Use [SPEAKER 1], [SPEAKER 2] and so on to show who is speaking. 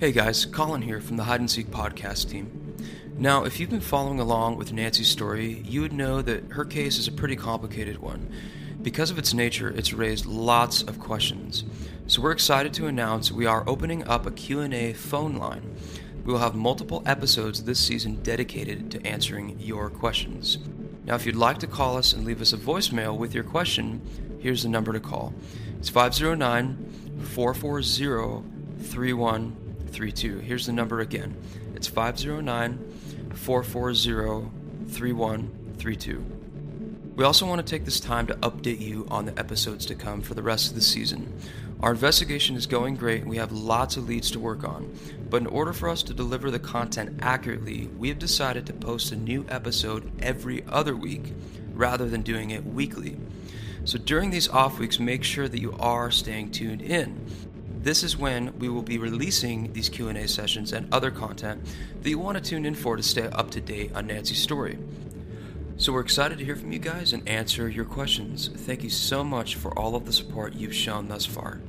[SPEAKER 1] Hey guys, Colin here from the Hide and Seek podcast team. Now, if you've been following along with Nancy's story, you would know that her case is a pretty complicated one. Because of its nature, it's raised lots of questions. So we're excited to announce we are opening up a Q&A phone line. We will have multiple episodes this season dedicated to answering your questions. Now, if you'd like to call us and leave us a voicemail with your question, here's the number to call. It's 509 440 3132. Here's the number again. It's 509 440 3132. We also want to take this time to update you on the episodes to come for the rest of the season. Our investigation is going great and we have lots of leads to work on. But in order for us to deliver the content accurately, we have decided to post a new episode every other week rather than doing it weekly. So during these off weeks, make sure that you are staying tuned in. This is when we will be releasing these Q&A sessions and other content that you want to tune in for to stay up to date on Nancy's story. So we're excited to hear from you guys and answer your questions. Thank you so much for all of the support you've shown thus far.